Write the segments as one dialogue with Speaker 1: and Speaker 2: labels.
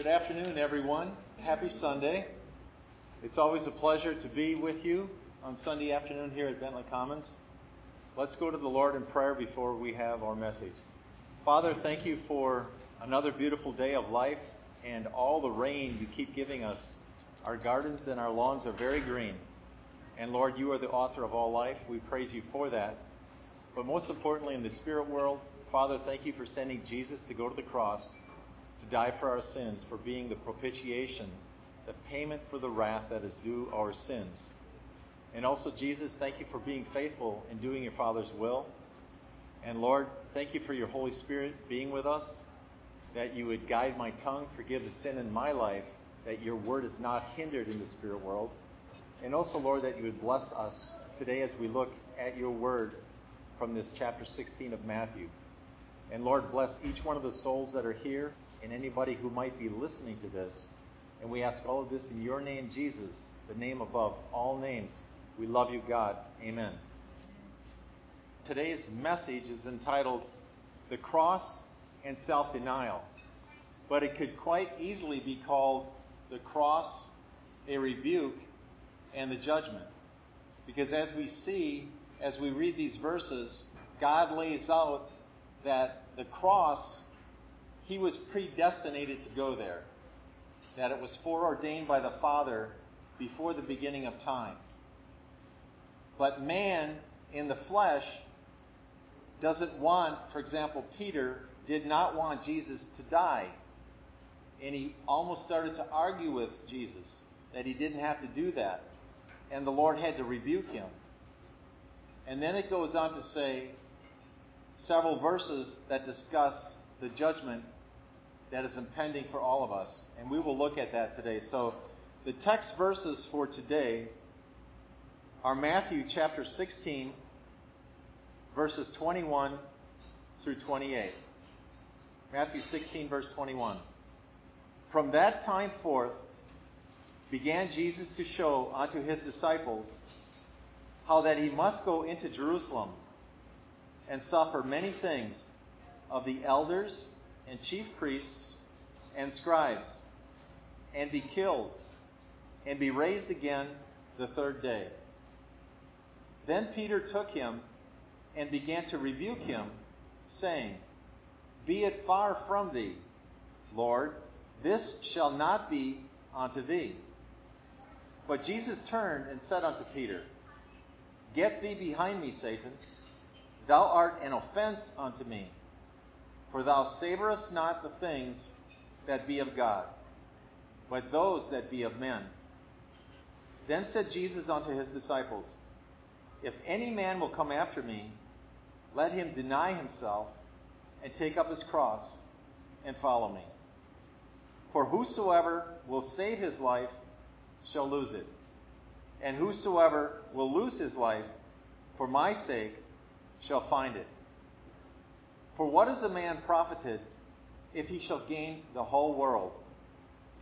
Speaker 1: Good afternoon, everyone. Happy Sunday. It's always a pleasure to be with you on Sunday afternoon here at Bentley Commons. Let's go to the Lord in prayer before we have our message. Father, thank you for another beautiful day of life and all the rain you keep giving us. Our gardens and our lawns are very green. And Lord, you are the author of all life. We praise you for that. But most importantly, in the spirit world, Father, thank you for sending Jesus to go to the cross to die for our sins, for being the propitiation, the payment for the wrath that is due our sins. And also, Jesus, thank you for being faithful in doing your Father's will. And Lord, thank you for your Holy Spirit being with us, that you would guide my tongue, forgive the sin in my life, that your word is not hindered in the spirit world. And also, Lord, that you would bless us today as we look at your word from this chapter 16 of Matthew. And Lord, bless each one of the souls that are here and anybody who might be listening to this. And we ask all of this in your name, Jesus, the name above all names. We love you, God. Amen. Today's message is entitled The Cross and Self Denial, but it could quite easily be called The Cross, a Rebuke, and the Judgment. Because as we see, as we read these verses, God lays out that the cross he was predestinated to go there, that it was foreordained by the Father before the beginning of time. But man in the flesh doesn't want, for example, Peter did not want Jesus to die. And he almost started to argue with Jesus that he didn't have to do that. And the Lord had to rebuke him. And then it goes on to say several verses that discuss the judgment that is impending for all of us. And we will look at that today. So the text verses for today are Matthew chapter 16, verses 21 through 28. Matthew 16, verse 21. From that time forth began Jesus to show unto his disciples how that he must go into Jerusalem and suffer many things of the elders and chief priests and scribes, and be killed, and be raised again the third day. Then Peter took him and began to rebuke him, saying, Be it far from thee, Lord, this shall not be unto thee. But Jesus turned and said unto Peter, Get thee behind me, Satan. Thou art an offense unto me for thou savorest not the things that be of God, but those that be of men. Then said Jesus unto his disciples, If any man will come after me, let him deny himself and take up his cross and follow me. For whosoever will save his life shall lose it, and whosoever will lose his life for my sake shall find it. For what is a man profited if he shall gain the whole world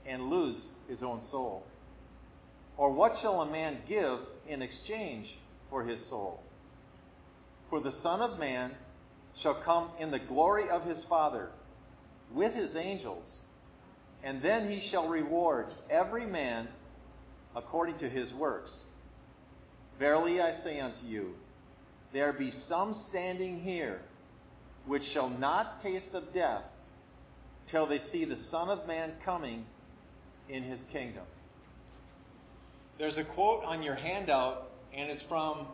Speaker 1: and lose his own soul? Or what shall a man give in exchange for his soul? For the Son of Man shall come in the glory of his Father with his angels, and then he shall reward every man according to his works. Verily I say unto you, there be some standing here which shall not taste of death till they see the Son of Man coming in his kingdom. There's a quote on your handout, and it's from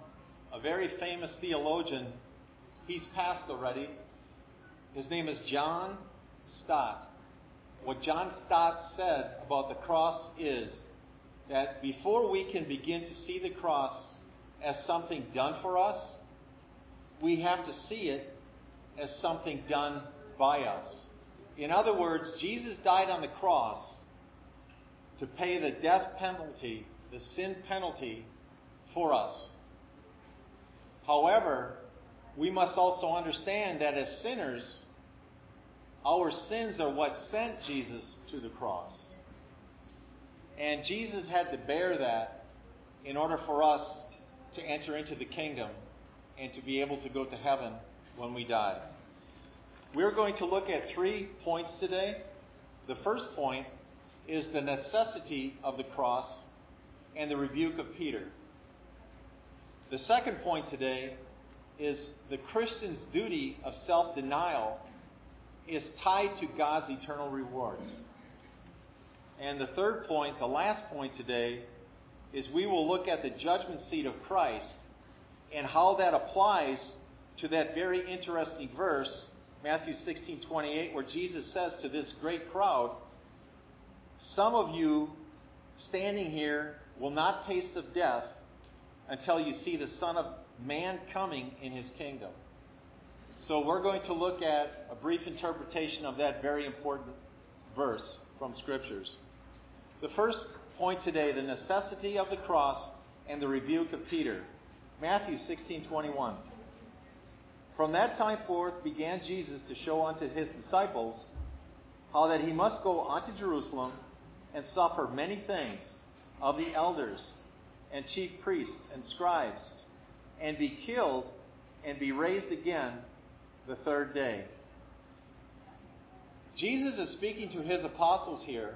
Speaker 1: a very famous theologian. He's passed already. His name is John Stott. What John Stott said about the cross is that before we can begin to see the cross as something done for us, we have to see it as something done by us. In other words, Jesus died on the cross to pay the death penalty, the sin penalty for us. However, we must also understand that as sinners, our sins are what sent Jesus to the cross. And Jesus had to bear that in order for us to enter into the kingdom and to be able to go to heaven when we die. We're going to look at three points today. The first point is the necessity of the cross and the rebuke of Peter. The second point today is the Christian's duty of self denial is tied to God's eternal rewards. And the third point, the last point today, is we will look at the judgment seat of Christ and how that applies to that very interesting verse, Matthew 16 28, where Jesus says to this great crowd, Some of you standing here will not taste of death until you see the Son of Man coming in his kingdom. So we're going to look at a brief interpretation of that very important verse from scriptures. The first point today, the necessity of the cross and the rebuke of Peter. Matthew 16:21. From that time forth began Jesus to show unto his disciples how that he must go unto Jerusalem and suffer many things of the elders and chief priests and scribes and be killed and be raised again the third day. Jesus is speaking to his apostles here.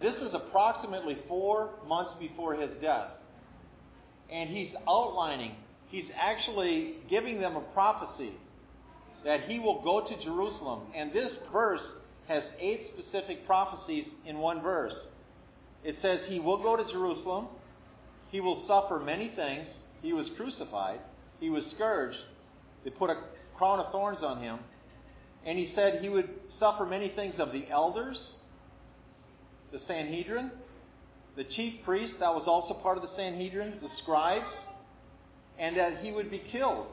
Speaker 1: This is approximately four months before his death. And he's outlining, he's actually giving them a prophecy that he will go to Jerusalem. And this verse has eight specific prophecies in one verse. It says he will go to Jerusalem, he will suffer many things, he was crucified, he was scourged, they put a crown of thorns on him. And he said he would suffer many things of the elders, the Sanhedrin, the chief priests, that was also part of the Sanhedrin, the scribes, and that he would be killed.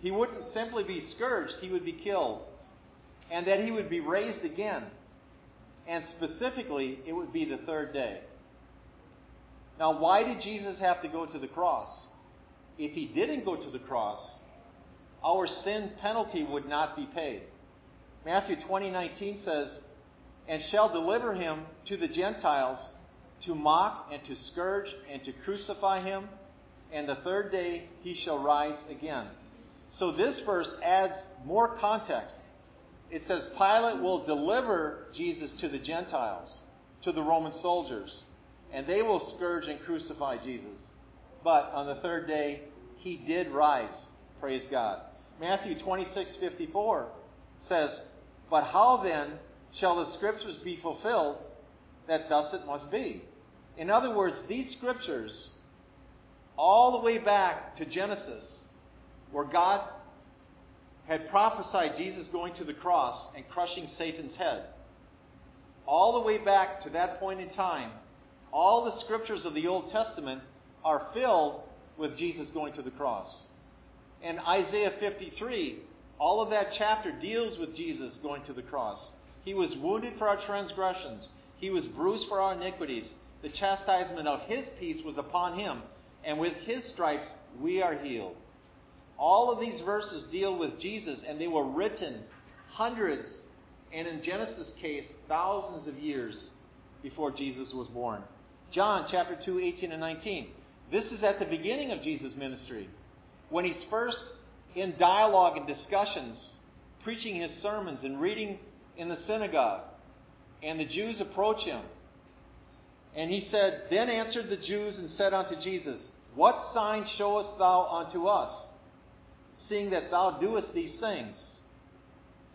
Speaker 1: He wouldn't simply be scourged, he would be killed. And that he would be raised again. And specifically, it would be the third day. Now, why did Jesus have to go to the cross? If he didn't go to the cross, our sin penalty would not be paid. Matthew 20:19 says, "And shall deliver him to the Gentiles to mock and to scourge and to crucify him, and the third day he shall rise again." So this verse adds more context. It says Pilate will deliver Jesus to the Gentiles, to the Roman soldiers, and they will scourge and crucify Jesus. But on the third day, he did rise. Praise God. Matthew 26, 54 says, But how then shall the scriptures be fulfilled that thus it must be? In other words, these scriptures, all the way back to Genesis, where God had prophesied Jesus going to the cross and crushing Satan's head, all the way back to that point in time, all the scriptures of the Old Testament are filled with Jesus going to the cross. And Isaiah 53, all of that chapter deals with Jesus going to the cross. He was wounded for our transgressions, he was bruised for our iniquities. The chastisement of his peace was upon him, and with his stripes we are healed. All of these verses deal with Jesus, and they were written hundreds, and in Genesis' case, thousands of years before Jesus was born. John chapter 2, 18 and 19. This is at the beginning of Jesus' ministry when he's first in dialogue and discussions, preaching his sermons and reading in the synagogue. And the Jews approach him. And he said, Then answered the Jews and said unto Jesus, What sign showest thou unto us, seeing that thou doest these things?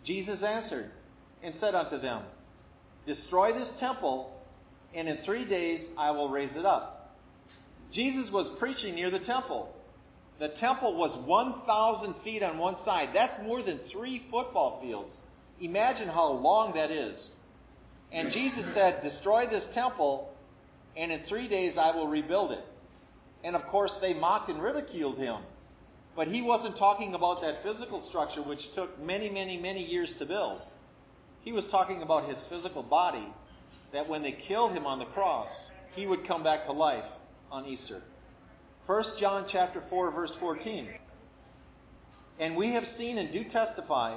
Speaker 1: Jesus answered and said unto them, Destroy this temple, and in three days I will raise it up. Jesus was preaching near the temple. The temple was 1,000 feet on one side. That's more than three football fields. Imagine how long that is. And Jesus said, Destroy this temple, and in three days I will rebuild it. And of course, they mocked and ridiculed him. But he wasn't talking about that physical structure, which took many, many, many years to build. He was talking about his physical body, that when they killed him on the cross, he would come back to life on Easter. 1 John chapter 4 verse 14. And we have seen and do testify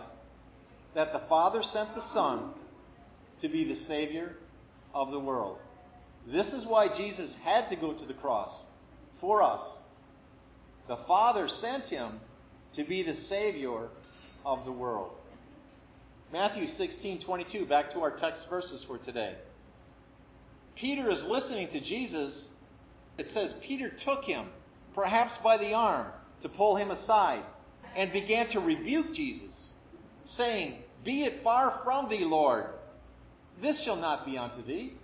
Speaker 1: that the Father sent the Son to be the Savior of the world. This is why Jesus had to go to the cross for us. The Father sent him to be the Savior of the world. Matthew 16, 22, back to our text verses for today. Peter is listening to Jesus. It says, Peter took him, perhaps by the arm, to pull him aside, and began to rebuke Jesus, saying, Be it far from thee, Lord. This shall not be unto thee.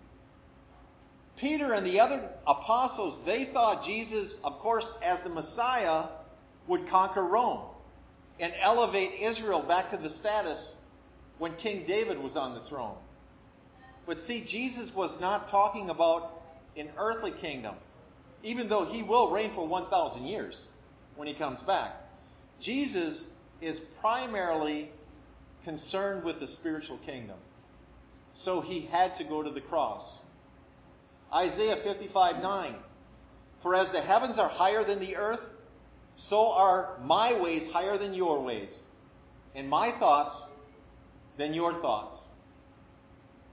Speaker 1: Peter and the other apostles, they thought Jesus, of course, as the Messiah, would conquer Rome and elevate Israel back to the status when King David was on the throne. But see, Jesus was not talking about an earthly kingdom, even though he will reign for 1,000 years when he comes back. Jesus is primarily concerned with the spiritual kingdom. So he had to go to the cross. Isaiah 55 9. For as the heavens are higher than the earth, so are my ways higher than your ways, and my thoughts than your thoughts.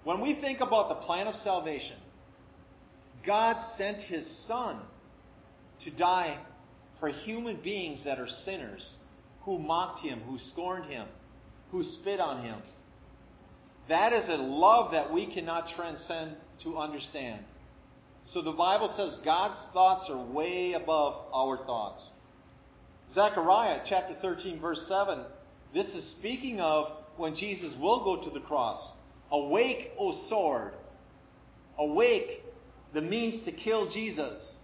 Speaker 1: When we think about the plan of salvation, God sent his Son to die for human beings that are sinners, who mocked him, who scorned him, who spit on him. That is a love that we cannot transcend to understand. So the Bible says God's thoughts are way above our thoughts. Zechariah chapter 13, verse 7. This is speaking of when Jesus will go to the cross. Awake, O sword. Awake, the means to kill Jesus.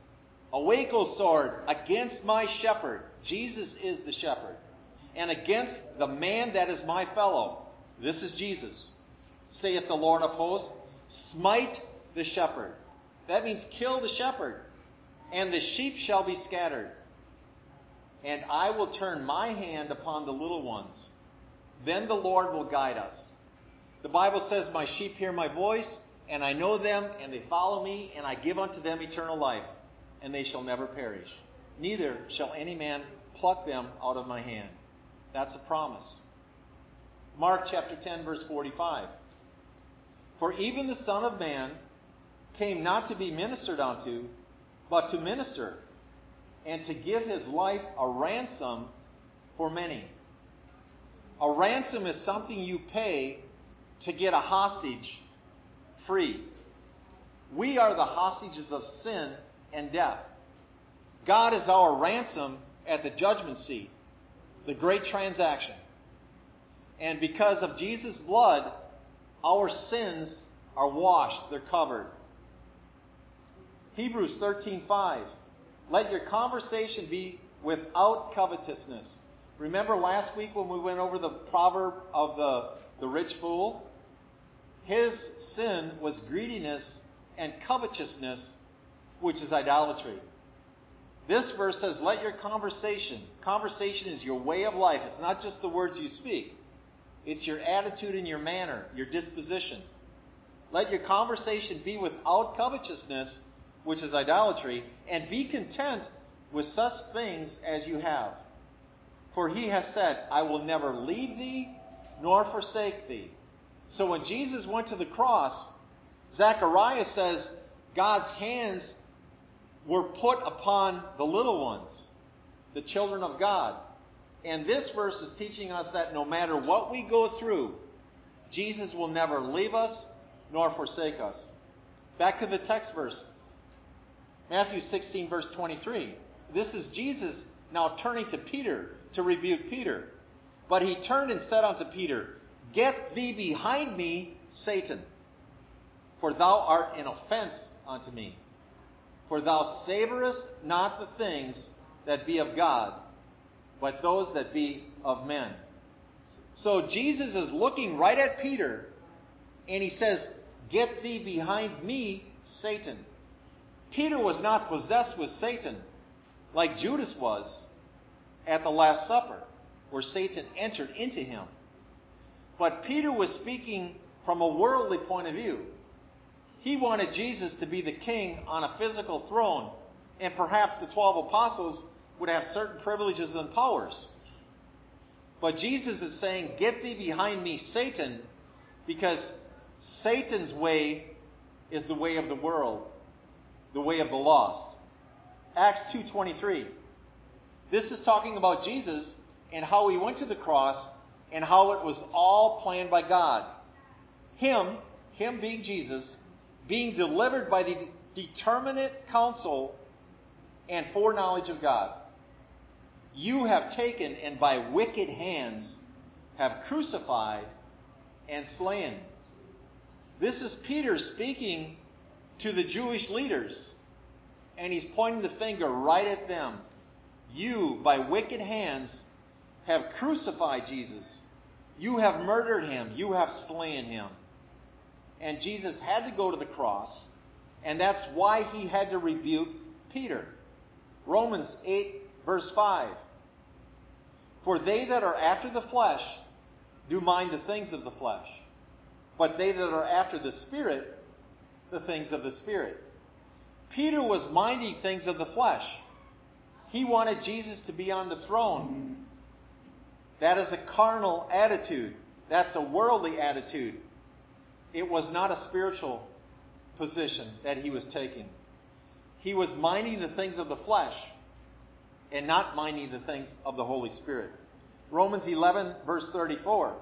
Speaker 1: Awake, O sword, against my shepherd. Jesus is the shepherd. And against the man that is my fellow. This is Jesus. Saith the Lord of hosts. Smite the shepherd. That means kill the shepherd. And the sheep shall be scattered. And I will turn my hand upon the little ones then the Lord will guide us. The Bible says, My sheep hear my voice, and I know them, and they follow me, and I give unto them eternal life, and they shall never perish. Neither shall any man pluck them out of my hand. That's a promise. Mark chapter 10, verse 45. For even the Son of Man came not to be ministered unto, but to minister, and to give his life a ransom for many. A ransom is something you pay to get a hostage free. We are the hostages of sin and death. God is our ransom at the judgment seat, the great transaction. And because of Jesus' blood, our sins are washed, they're covered. Hebrews 13:5 Let your conversation be without covetousness, Remember last week when we went over the proverb of the, the rich fool? His sin was greediness and covetousness, which is idolatry. This verse says, let your conversation, conversation is your way of life. It's not just the words you speak. It's your attitude and your manner, your disposition. Let your conversation be without covetousness, which is idolatry, and be content with such things as you have. For he has said, I will never leave thee nor forsake thee. So when Jesus went to the cross, Zechariah says God's hands were put upon the little ones, the children of God. And this verse is teaching us that no matter what we go through, Jesus will never leave us nor forsake us. Back to the text verse. Matthew 16, verse 23. This is Jesus now turning to Peter to rebuke Peter. But he turned and said unto Peter, Get thee behind me, Satan, for thou art an offense unto me. For thou savorest not the things that be of God, but those that be of men. So Jesus is looking right at Peter, and he says, Get thee behind me, Satan. Peter was not possessed with Satan like Judas was at the Last Supper, where Satan entered into him. But Peter was speaking from a worldly point of view. He wanted Jesus to be the king on a physical throne, and perhaps the 12 apostles would have certain privileges and powers. But Jesus is saying, Get thee behind me, Satan, because Satan's way is the way of the world, the way of the lost. Acts 2:23 this is talking about Jesus and how he went to the cross and how it was all planned by God. Him, him being Jesus, being delivered by the determinate counsel and foreknowledge of God. You have taken and by wicked hands have crucified and slain. This is Peter speaking to the Jewish leaders, and he's pointing the finger right at them. You, by wicked hands, have crucified Jesus. You have murdered him. You have slain him. And Jesus had to go to the cross, and that's why he had to rebuke Peter. Romans 8, verse 5. For they that are after the flesh do mind the things of the flesh, but they that are after the Spirit, the things of the Spirit. Peter was minding things of the flesh. He wanted Jesus to be on the throne. That is a carnal attitude. That's a worldly attitude. It was not a spiritual position that he was taking. He was minding the things of the flesh and not minding the things of the Holy Spirit. Romans 11, verse 34.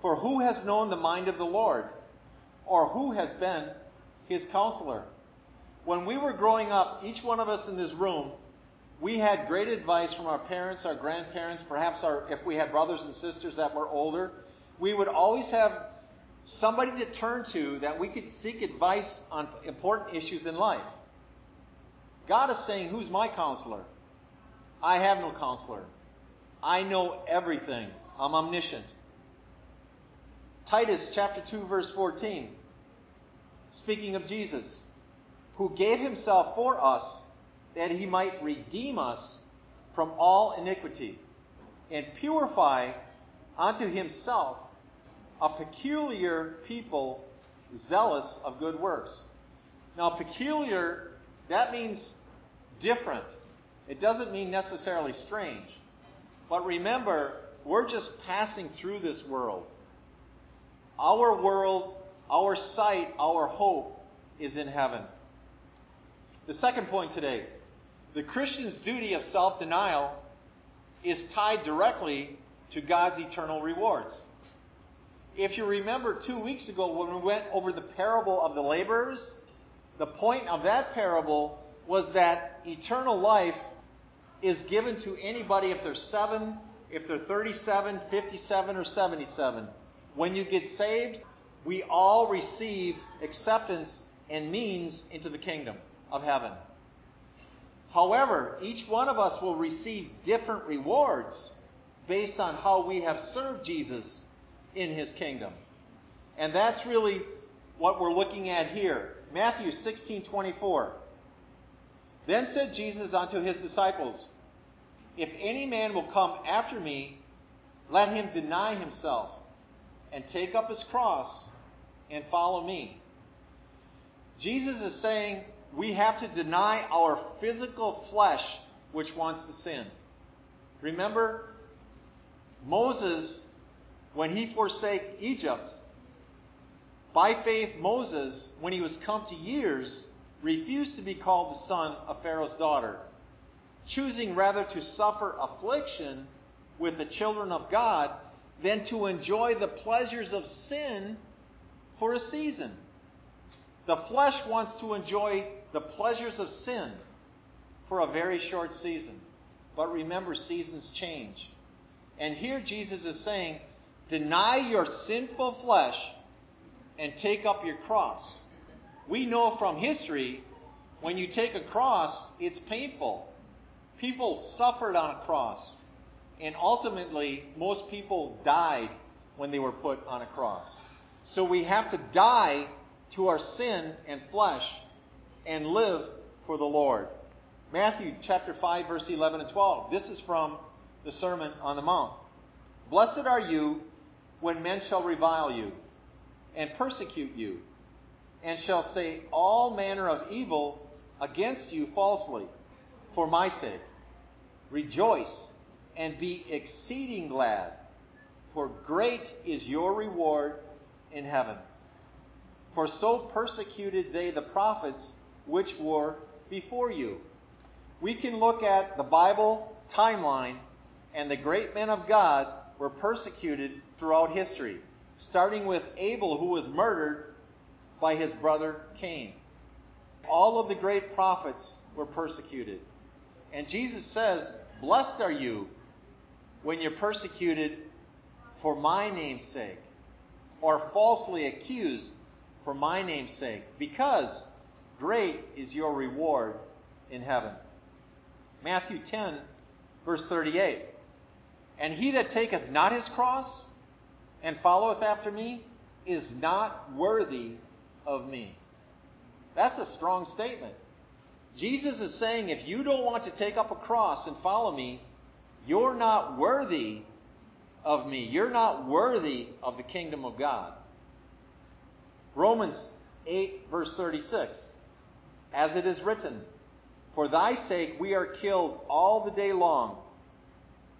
Speaker 1: For who has known the mind of the Lord? Or who has been his counselor? When we were growing up, each one of us in this room, we had great advice from our parents, our grandparents, perhaps our, if we had brothers and sisters that were older. We would always have somebody to turn to that we could seek advice on important issues in life. God is saying, Who's my counselor? I have no counselor. I know everything. I'm omniscient. Titus chapter 2 verse 14. Speaking of Jesus, who gave himself for us that he might redeem us from all iniquity and purify unto himself a peculiar people zealous of good works. Now, peculiar, that means different. It doesn't mean necessarily strange. But remember, we're just passing through this world. Our world, our sight, our hope is in heaven. The second point today the Christian's duty of self denial is tied directly to God's eternal rewards. If you remember two weeks ago when we went over the parable of the laborers, the point of that parable was that eternal life is given to anybody if they're 7, if they're 37, 57, or 77. When you get saved, we all receive acceptance and means into the kingdom of heaven. However, each one of us will receive different rewards based on how we have served Jesus in his kingdom. And that's really what we're looking at here. Matthew 16:24. Then said Jesus unto his disciples, If any man will come after me, let him deny himself and take up his cross and follow me. Jesus is saying we have to deny our physical flesh which wants to sin. Remember, Moses when he forsake Egypt, by faith Moses, when he was come to years, refused to be called the son of Pharaoh's daughter, choosing rather to suffer affliction with the children of God than to enjoy the pleasures of sin for a season. The flesh wants to enjoy the pleasures of sin for a very short season. But remember, seasons change. And here Jesus is saying, Deny your sinful flesh and take up your cross. We know from history when you take a cross, it's painful. People suffered on a cross. And ultimately, most people died when they were put on a cross. So we have to die to our sin and flesh and live for the Lord. Matthew chapter 5 verse 11 and 12. This is from the Sermon on the Mount. Blessed are you when men shall revile you and persecute you, and shall say all manner of evil against you falsely for my sake. Rejoice and be exceeding glad, for great is your reward in heaven. For so persecuted they the prophets which were before you. We can look at the Bible timeline and the great men of God were persecuted throughout history, starting with Abel, who was murdered by his brother Cain. All of the great prophets were persecuted. And Jesus says, Blessed are you when you're persecuted for my name's sake, or falsely accused for my name's sake, because great is your reward in heaven. Matthew 10, verse 38. And he that taketh not his cross and followeth after me is not worthy of me. That's a strong statement. Jesus is saying if you don't want to take up a cross and follow me, you're not worthy of me. You're not worthy of the kingdom of God. Romans 8, verse 36. As it is written, For thy sake we are killed all the day long.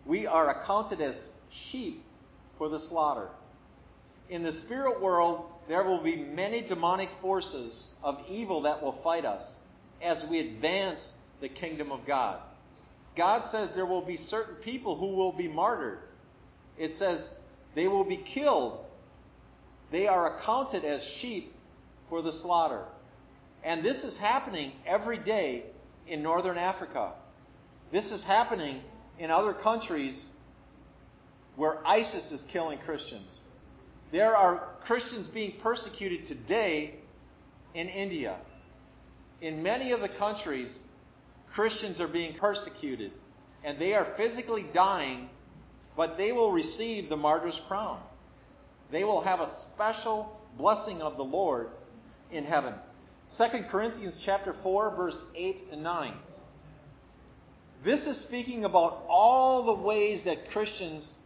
Speaker 1: We are accounted as sheep for the slaughter. In the spirit world, there will be many demonic forces of evil that will fight us as we advance the kingdom of God. God says there will be certain people who will be martyred. It says they will be killed. They are accounted as sheep for the slaughter. And this is happening every day in northern Africa. This is happening in other countries where ISIS is killing Christians. There are Christians being persecuted today in India. In many of the countries, Christians are being persecuted and they are physically dying, but they will receive the martyr's crown. They will have a special blessing of the Lord in heaven. 2 Corinthians chapter 4 verse 8 and 9. This is speaking about all the ways that Christians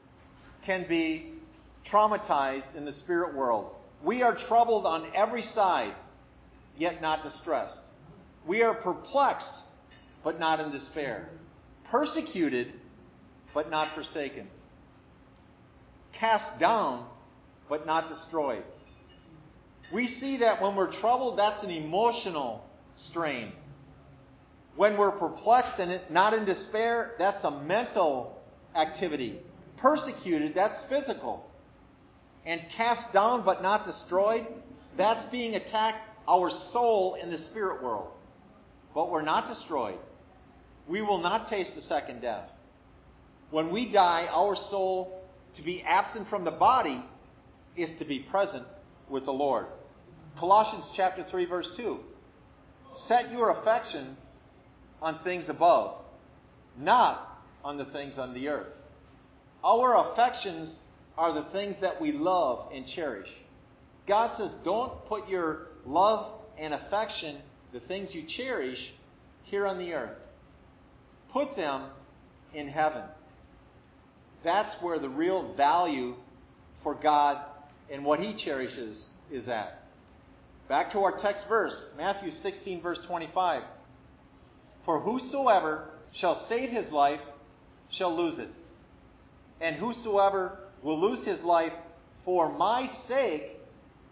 Speaker 1: can be traumatized in the spirit world. We are troubled on every side, yet not distressed. We are perplexed, but not in despair. Persecuted, but not forsaken. Cast down, but not destroyed. We see that when we're troubled, that's an emotional strain. When we're perplexed and not in despair, that's a mental activity. Persecuted, that's physical. And cast down but not destroyed, that's being attacked our soul in the spirit world. But we're not destroyed. We will not taste the second death. When we die, our soul, to be absent from the body, is to be present with the Lord. Colossians chapter 3 verse 2. Set your affection on things above, not on the things on the earth. Our affections are the things that we love and cherish. God says, don't put your love and affection, the things you cherish, here on the earth. Put them in heaven. That's where the real value for God and what He cherishes is at. Back to our text verse, Matthew 16, verse 25. For whosoever shall save his life shall lose it. And whosoever will lose his life for my sake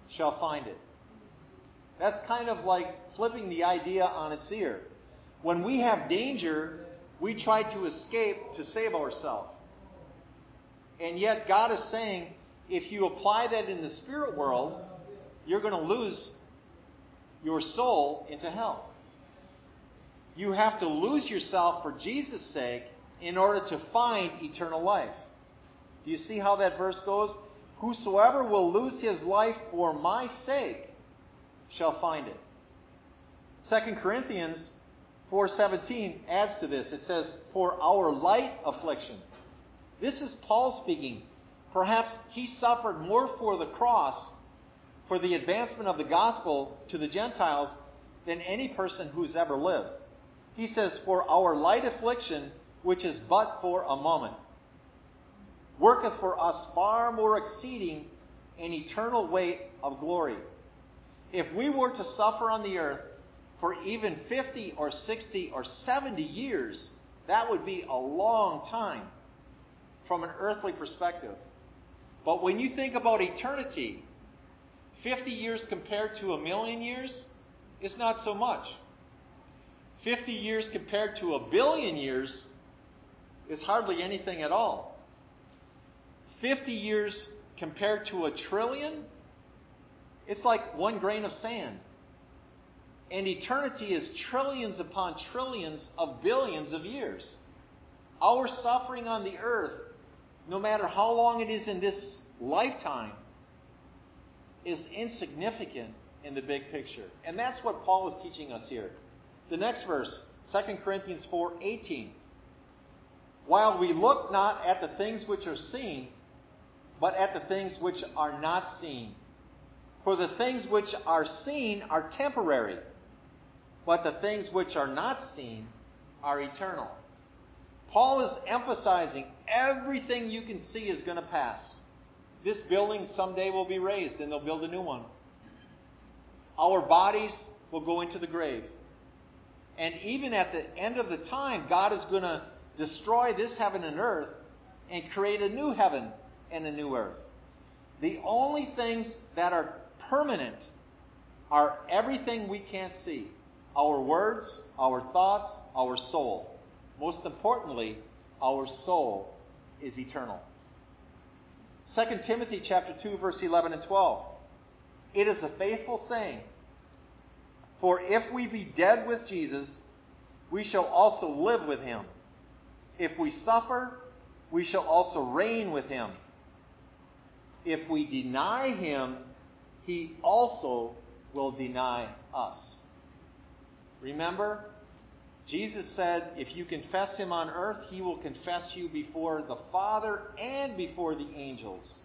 Speaker 1: shall find it. That's kind of like flipping the idea on its ear. When we have danger, we try to escape to save ourselves. And yet, God is saying, if you apply that in the spirit world, you're going to lose your soul into hell. You have to lose yourself for Jesus' sake in order to find eternal life. Do you see how that verse goes? Whosoever will lose his life for my sake shall find it. 2 Corinthians 4:17 adds to this. It says, "For our light affliction." This is Paul speaking. Perhaps he suffered more for the cross for the advancement of the gospel to the Gentiles than any person who's ever lived. He says, For our light affliction, which is but for a moment, worketh for us far more exceeding an eternal weight of glory. If we were to suffer on the earth for even 50 or 60 or 70 years, that would be a long time from an earthly perspective. But when you think about eternity, 50 years compared to a million years is not so much. 50 years compared to a billion years is hardly anything at all. 50 years compared to a trillion, it's like one grain of sand. And eternity is trillions upon trillions of billions of years. Our suffering on the earth, no matter how long it is in this lifetime, is insignificant in the big picture. And that's what Paul is teaching us here. The next verse, 2 Corinthians 4:18. While we look not at the things which are seen, but at the things which are not seen. For the things which are seen are temporary, but the things which are not seen are eternal. Paul is emphasizing everything you can see is going to pass. This building someday will be razed and they'll build a new one. Our bodies will go into the grave. And even at the end of the time, God is going to destroy this heaven and earth and create a new heaven and a new earth. The only things that are permanent are everything we can't see our words, our thoughts, our soul. Most importantly, our soul is eternal. 2 Timothy chapter 2 verse 11 and 12. It is a faithful saying, for if we be dead with Jesus, we shall also live with him. If we suffer, we shall also reign with him. If we deny him, he also will deny us. Remember, Jesus said, if you confess him on earth, he will confess you before the Father and before the angels.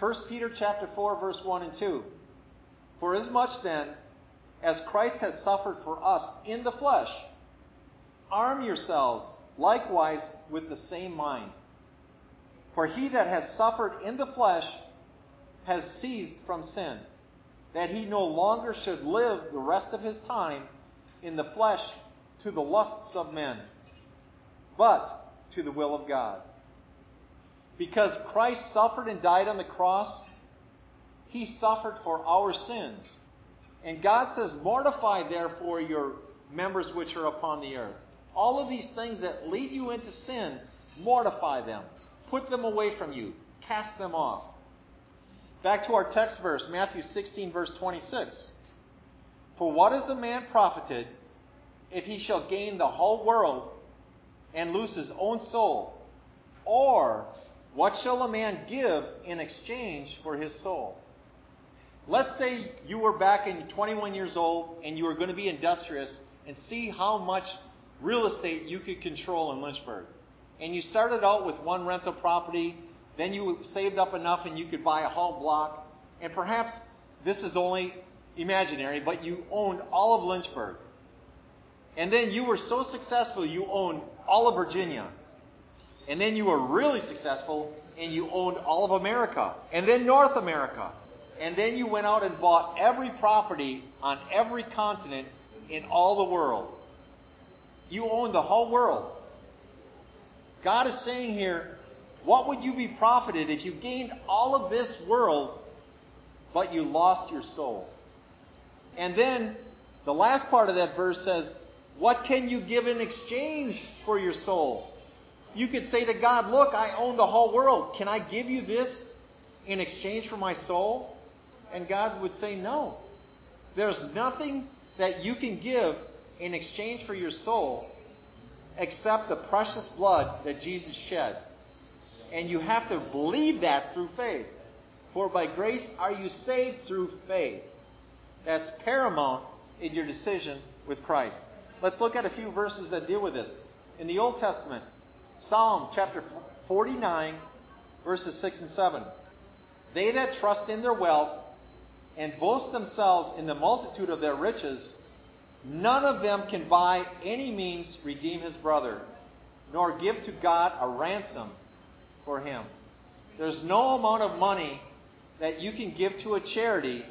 Speaker 1: 1 Peter chapter 4 verse 1 and 2. For as much then as Christ has suffered for us in the flesh, arm yourselves likewise with the same mind. For he that has suffered in the flesh has ceased from sin, that he no longer should live the rest of his time in the flesh to the lusts of men, but to the will of God. Because Christ suffered and died on the cross, he suffered for our sins. And God says, Mortify therefore your members which are upon the earth. All of these things that lead you into sin, mortify them. Put them away from you. Cast them off. Back to our text verse, Matthew 16, verse 26. For what is a man profited if he shall gain the whole world and lose his own soul? Or what shall a man give in exchange for his soul? Let's say you were back in 21 years old and you were going to be industrious and see how much real estate you could control in Lynchburg. And you started out with one rental property, then you saved up enough and you could buy a whole block. And perhaps this is only imaginary, but you owned all of Lynchburg. And then you were so successful, you owned all of Virginia. And then you were really successful and you owned all of America. And then North America. And then you went out and bought every property on every continent in all the world. You owned the whole world. God is saying here, what would you be profited if you gained all of this world, but you lost your soul? And then the last part of that verse says, What can you give in exchange for your soul? You could say to God, Look, I own the whole world. Can I give you this in exchange for my soul? And God would say, No. There's nothing that you can give in exchange for your soul except the precious blood that Jesus shed. And you have to believe that through faith. For by grace are you saved through faith. That's paramount in your decision with Christ. Let's look at a few verses that deal with this. In the Old Testament, Psalm chapter 49, verses 6 and 7. They that trust in their wealth and boast themselves in the multitude of their riches None of them can by any means redeem his brother, nor give to God a ransom for him. There's no amount of money that you can give to a charity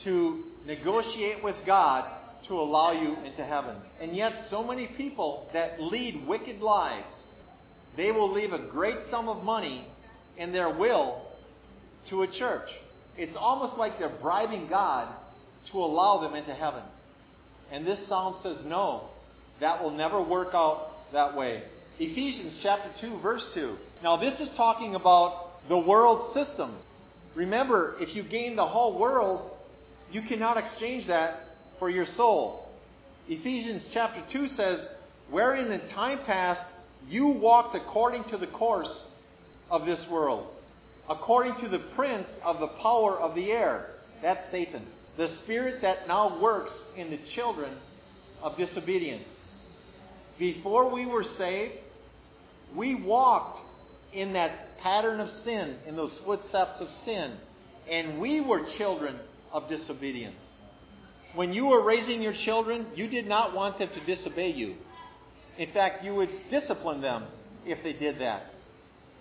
Speaker 1: to negotiate with God to allow you into heaven. And yet, so many people that lead wicked lives, they will leave a great sum of money in their will to a church. It's almost like they're bribing God to allow them into heaven. And this psalm says, no, that will never work out that way. Ephesians chapter 2, verse 2. Now, this is talking about the world systems. Remember, if you gain the whole world, you cannot exchange that for your soul. Ephesians chapter 2 says, Wherein in time past you walked according to the course of this world, according to the prince of the power of the air. That's Satan. The spirit that now works in the children of disobedience. Before we were saved, we walked in that pattern of sin, in those footsteps of sin, and we were children of disobedience. When you were raising your children, you did not want them to disobey you. In fact, you would discipline them if they did that.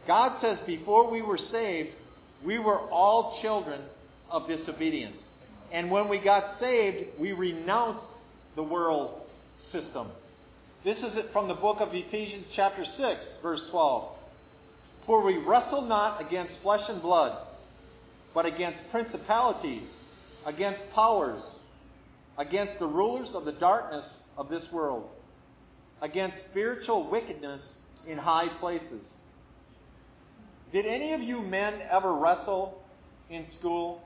Speaker 1: God says before we were saved, we were all children of disobedience. And when we got saved, we renounced the world system. This is from the book of Ephesians, chapter 6, verse 12. For we wrestle not against flesh and blood, but against principalities, against powers, against the rulers of the darkness of this world, against spiritual wickedness in high places. Did any of you men ever wrestle in school?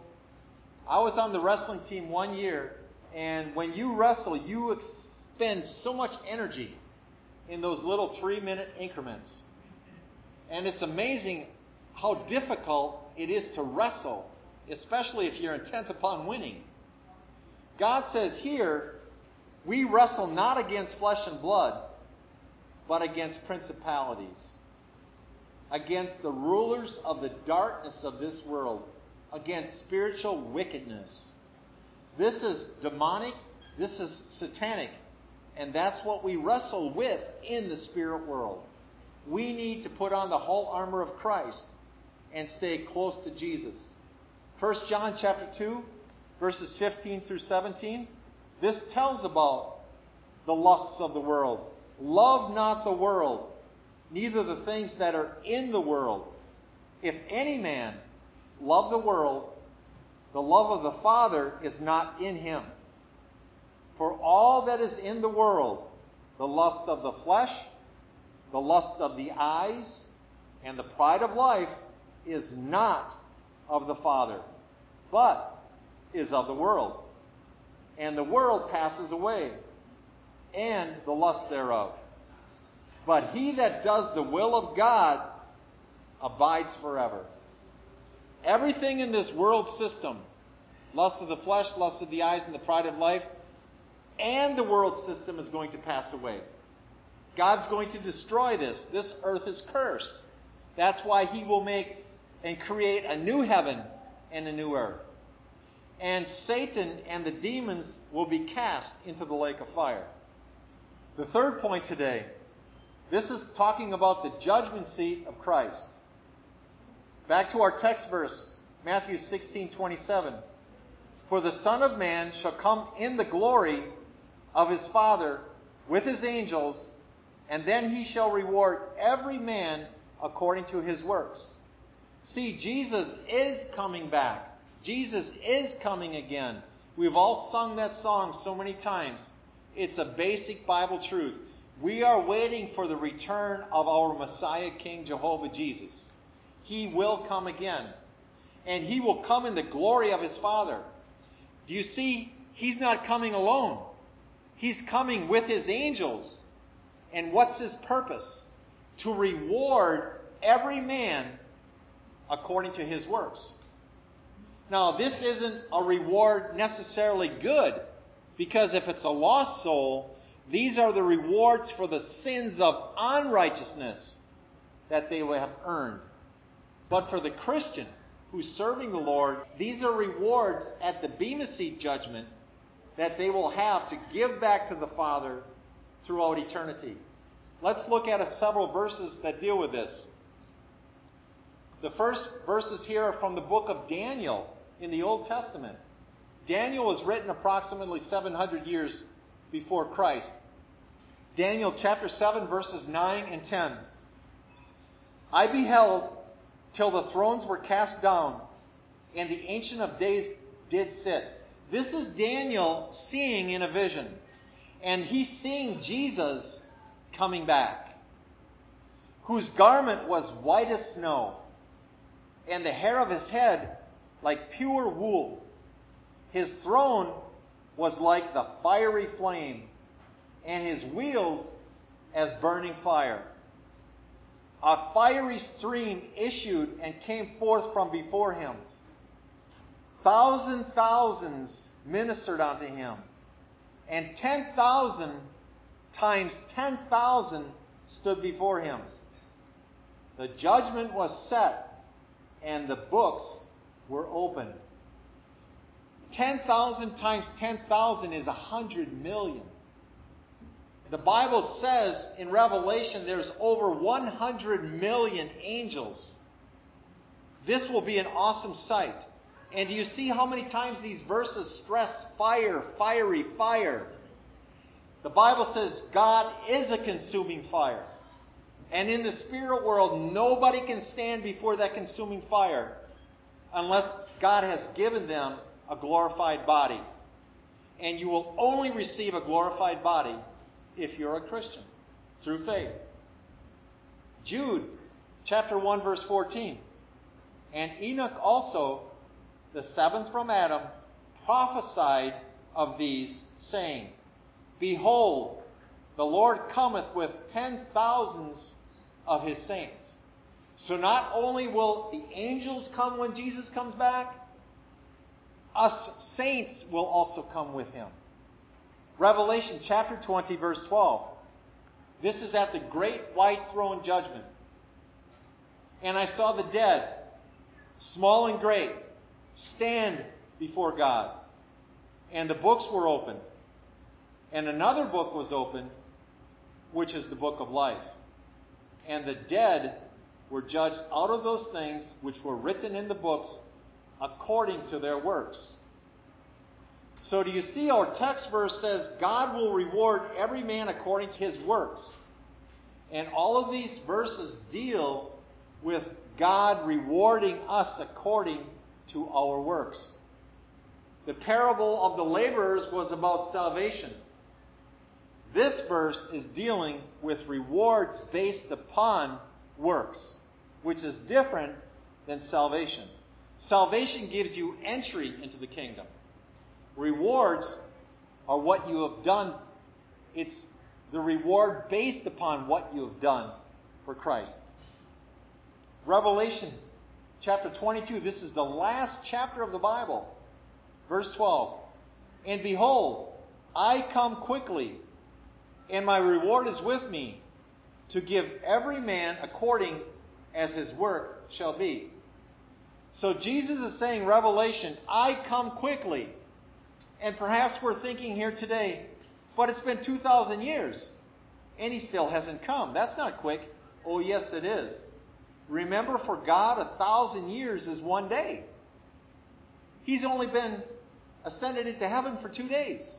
Speaker 1: I was on the wrestling team one year, and when you wrestle, you expend so much energy in those little three minute increments. And it's amazing how difficult it is to wrestle, especially if you're intent upon winning. God says here, we wrestle not against flesh and blood, but against principalities, against the rulers of the darkness of this world, against spiritual wickedness. This is demonic, this is satanic. And that's what we wrestle with in the spirit world. We need to put on the whole armor of Christ and stay close to Jesus. 1 John chapter 2, verses 15 through 17. This tells about the lusts of the world. Love not the world, neither the things that are in the world. If any man love the world, the love of the Father is not in him. For all that is in the world, the lust of the flesh, the lust of the eyes, and the pride of life, is not of the Father, but is of the world. And the world passes away, and the lust thereof. But he that does the will of God abides forever. Everything in this world system, lust of the flesh, lust of the eyes, and the pride of life, and the world system is going to pass away. God's going to destroy this. This earth is cursed. That's why he will make and create a new heaven and a new earth. And Satan and the demons will be cast into the lake of fire. The third point today this is talking about the judgment seat of Christ. Back to our text verse, Matthew 16 27. For the Son of Man shall come in the glory of his Father with his angels, and then he shall reward every man according to his works. See, Jesus is coming back. Jesus is coming again. We've all sung that song so many times. It's a basic Bible truth. We are waiting for the return of our Messiah King Jehovah Jesus. He will come again. And he will come in the glory of his Father. Do you see? He's not coming alone. He's coming with his angels. And what's his purpose? To reward every man according to his works. Now, this isn't a reward necessarily good, because if it's a lost soul, these are the rewards for the sins of unrighteousness that they will have earned. But for the Christian who's serving the Lord, these are rewards at the Bema Seat judgment that they will have to give back to the Father throughout eternity. Let's look at several verses that deal with this. The first verses here are from the book of Daniel in the Old Testament. Daniel was written approximately 700 years before Christ. Daniel chapter 7, verses 9 and 10. I beheld till the thrones were cast down, and the Ancient of Days did sit. This is Daniel seeing in a vision. And he's seeing Jesus coming back, whose garment was white as snow, and the hair of his head like pure wool. His throne was like the fiery flame, and his wheels as burning fire. A fiery stream issued and came forth from before him. Thousand thousands ministered unto him, and ten thousand times ten thousand stood before him. The judgment was set, and the books were opened. 10,000 times 10,000 is 100 million. The Bible says in Revelation there's over 100 million angels. This will be an awesome sight. And do you see how many times these verses stress fire, fiery, fire? The Bible says God is a consuming fire. And in the spirit world, nobody can stand before that consuming fire unless God has given them a glorified body. And you will only receive a glorified body if you're a Christian through faith. Jude chapter 1 verse 14. And Enoch also, the seventh from Adam, prophesied of these, saying, Behold, the Lord cometh with ten thousands of his saints. So not only will the angels come when Jesus comes back, us saints will also come with him. Revelation chapter 20, verse 12. This is at the great white throne judgment. And I saw the dead, small and great, stand before God. And the books were opened. And another book was opened, which is the book of life. And the dead were judged out of those things which were written in the books according to their works. So do you see our text verse says God will reward every man according to his works. And all of these verses deal with God rewarding us according to our works. The parable of the laborers was about salvation. This verse is dealing with rewards based upon works, which is different than salvation. Salvation gives you entry into the kingdom. Rewards are what you have done. It's the reward based upon what you have done for Christ. Revelation chapter 22, this is the last chapter of the Bible. Verse 12. And behold, I come quickly, and my reward is with me to give every man according as his work shall be. So Jesus is saying, Revelation, I come quickly. And perhaps we're thinking here today, but it's been 2,000 years and he still hasn't come. That's not quick. Oh, yes, it is. Remember, for God, a thousand years is one day. He's only been ascended into heaven for two days.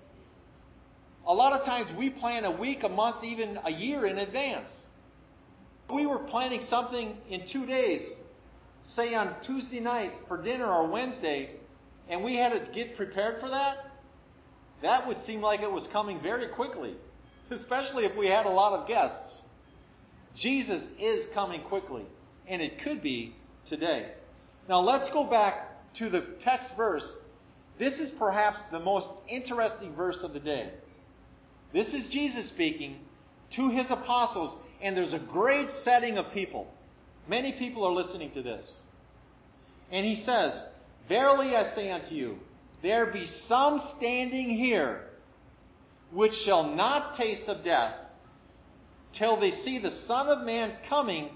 Speaker 1: A lot of times we plan a week, a month, even a year in advance. We were planning something in two days, say on Tuesday night for dinner or Wednesday, and we had to get prepared for that, that would seem like it was coming very quickly, especially if we had a lot of guests. Jesus is coming quickly, and it could be today. Now let's go back to the text verse. This is perhaps the most interesting verse of the day. This is Jesus speaking to his apostles, and there's a great setting of people. Many people are listening to this. And he says, Verily I say unto you, there be some standing here which shall not taste of death till they see the Son of Man coming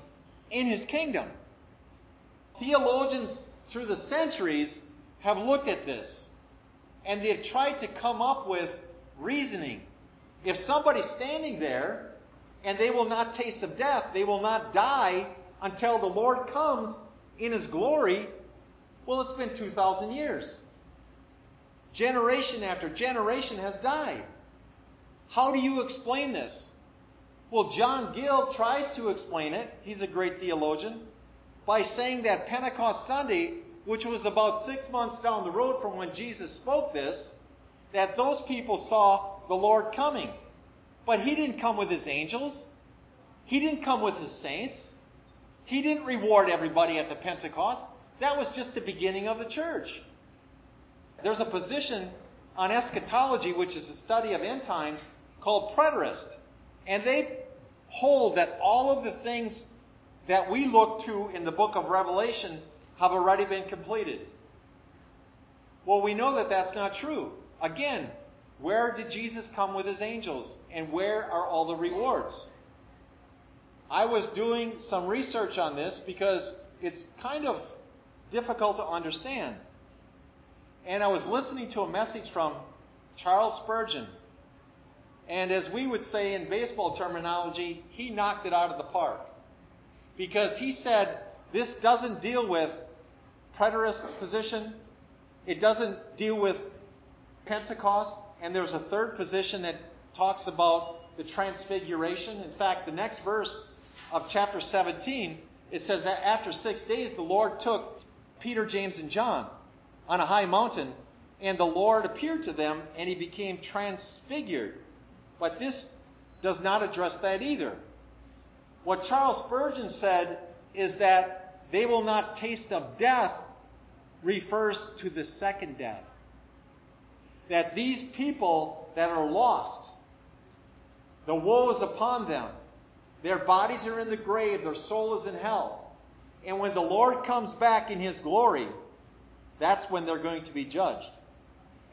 Speaker 1: in his kingdom. Theologians through the centuries have looked at this and they've tried to come up with reasoning. If somebody's standing there and they will not taste of death, they will not die until the Lord comes in his glory, well, it's been 2,000 years. Generation after generation has died. How do you explain this? Well, John Gill tries to explain it. He's a great theologian. By saying that Pentecost Sunday, which was about six months down the road from when Jesus spoke this, that those people saw the Lord coming. But he didn't come with his angels. He didn't come with his saints. He didn't reward everybody at the Pentecost. That was just the beginning of the church. There's a position on eschatology, which is the study of end times, called preterist. And they hold that all of the things that we look to in the book of Revelation have already been completed. Well, we know that that's not true. Again, where did Jesus come with his angels? And where are all the rewards? I was doing some research on this because it's kind of difficult to understand. And I was listening to a message from Charles Spurgeon. And as we would say in baseball terminology, he knocked it out of the park. Because he said this doesn't deal with preterist position, it doesn't deal with Pentecost, and there's a third position that talks about the transfiguration. In fact, the next verse of chapter 17, it says that after six days, the Lord took Peter, James, and John on a high mountain, and the Lord appeared to them, and he became transfigured. But this does not address that either. What Charles Spurgeon said is that they will not taste of death refers to the second death. That these people that are lost, the woe is upon them. Their bodies are in the grave, their soul is in hell. And when the Lord comes back in his glory, that's when they're going to be judged.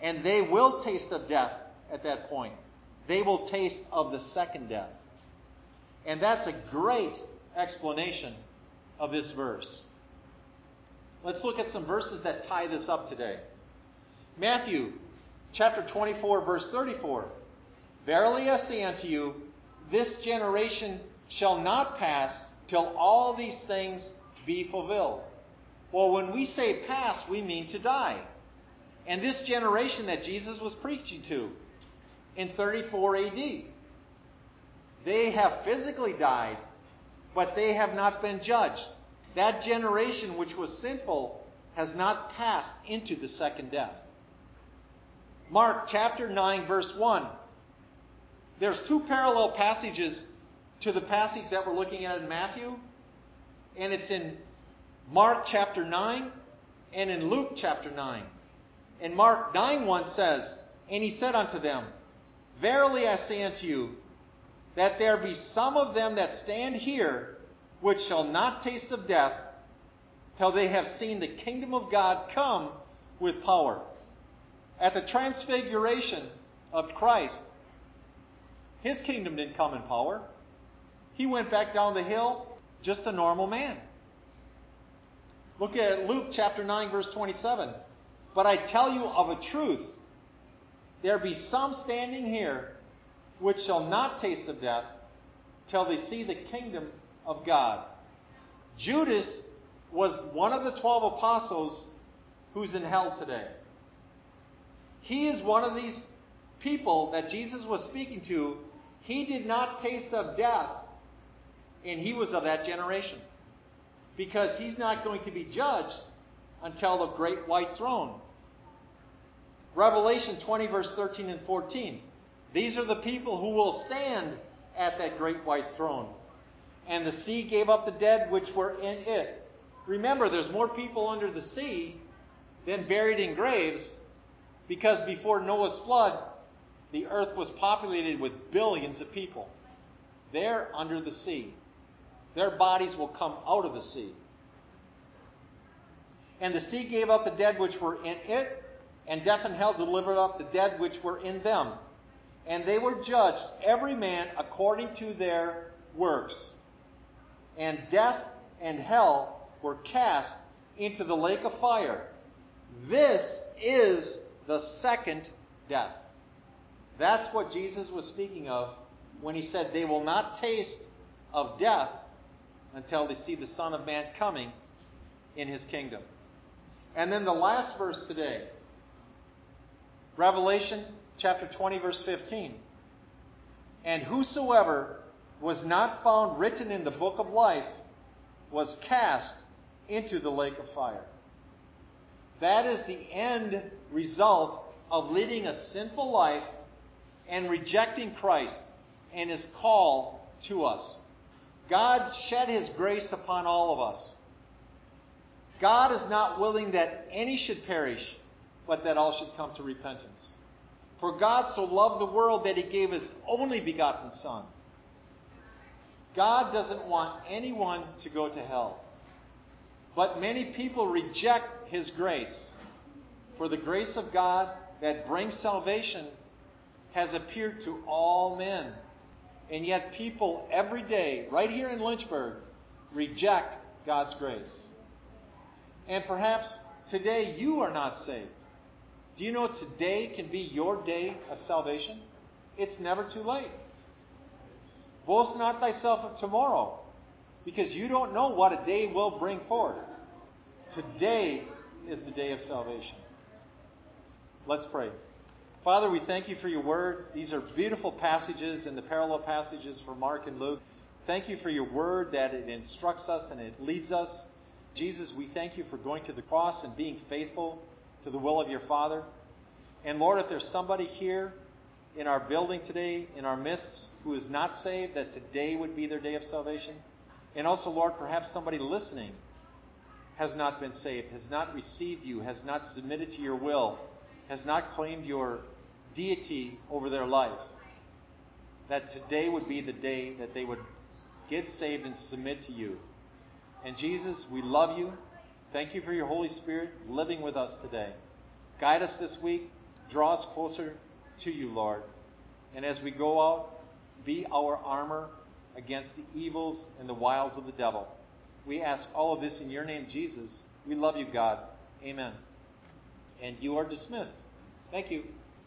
Speaker 1: And they will taste of death at that point. They will taste of the second death. And that's a great explanation of this verse. Let's look at some verses that tie this up today. Matthew chapter 24, verse 34. Verily I say unto you, this generation shall not pass till all these things be fulfilled. Well, when we say pass, we mean to die. And this generation that Jesus was preaching to in 34 AD, they have physically died, but they have not been judged. That generation which was sinful has not passed into the second death. Mark chapter 9, verse 1. There's two parallel passages to the passage that we're looking at in Matthew, and it's in Mark chapter 9 and in Luke chapter 9. And Mark 9 1 says, And he said unto them, Verily I say unto you, that there be some of them that stand here which shall not taste of death till they have seen the kingdom of God come with power. At the transfiguration of Christ, his kingdom didn't come in power. He went back down the hill just a normal man. Look at Luke chapter 9, verse 27. But I tell you of a truth, there be some standing here which shall not taste of death till they see the kingdom of God. Judas was one of the 12 apostles who's in hell today. He is one of these people that Jesus was speaking to. He did not taste of death, and he was of that generation. Because he's not going to be judged until the great white throne. Revelation 20, verse 13 and 14. These are the people who will stand at that great white throne. And the sea gave up the dead which were in it. Remember, there's more people under the sea than buried in graves because before Noah's flood, the earth was populated with billions of people. They're under the sea. Their bodies will come out of the sea. And the sea gave up the dead which were in it, and death and hell delivered up the dead which were in them. And they were judged, every man according to their works. And death and hell were cast into the lake of fire. This is the second death. That's what Jesus was speaking of when he said, They will not taste of death until they see the Son of Man coming in his kingdom. And then the last verse today Revelation chapter 20, verse 15. And whosoever was not found written in the book of life was cast into the lake of fire. That is the end result of leading a sinful life and rejecting Christ and his call to us. God shed his grace upon all of us. God is not willing that any should perish, but that all should come to repentance. For God so loved the world that he gave his only begotten Son. God doesn't want anyone to go to hell. But many people reject his grace. For the grace of God that brings salvation has appeared to all men. And yet, people every day, right here in Lynchburg, reject God's grace. And perhaps today you are not saved. Do you know today can be your day of salvation? It's never too late. Boast not thyself of tomorrow, because you don't know what a day will bring forth. Today is the day of salvation. Let's pray. Father, we thank you for your word. These are beautiful passages and the parallel passages for Mark and Luke. Thank you for your word that it instructs us and it leads us. Jesus, we thank you for going to the cross and being faithful to the will of your Father. And Lord, if there's somebody here in our building today, in our midst, who is not saved, that today would be their day of salvation. And also, Lord, perhaps somebody listening has not been saved, has not received you, has not submitted to your will, has not claimed your deity over their life. That today would be the day that they would get saved and submit to you. And Jesus, we love you. Thank you for your Holy Spirit living with us today. Guide us this week. Draw us closer to you, Lord. And as we go out, be our armor against the evils and the wiles of the devil. We ask all of this in your name, Jesus. We love you, God. Amen. And you are dismissed. Thank you.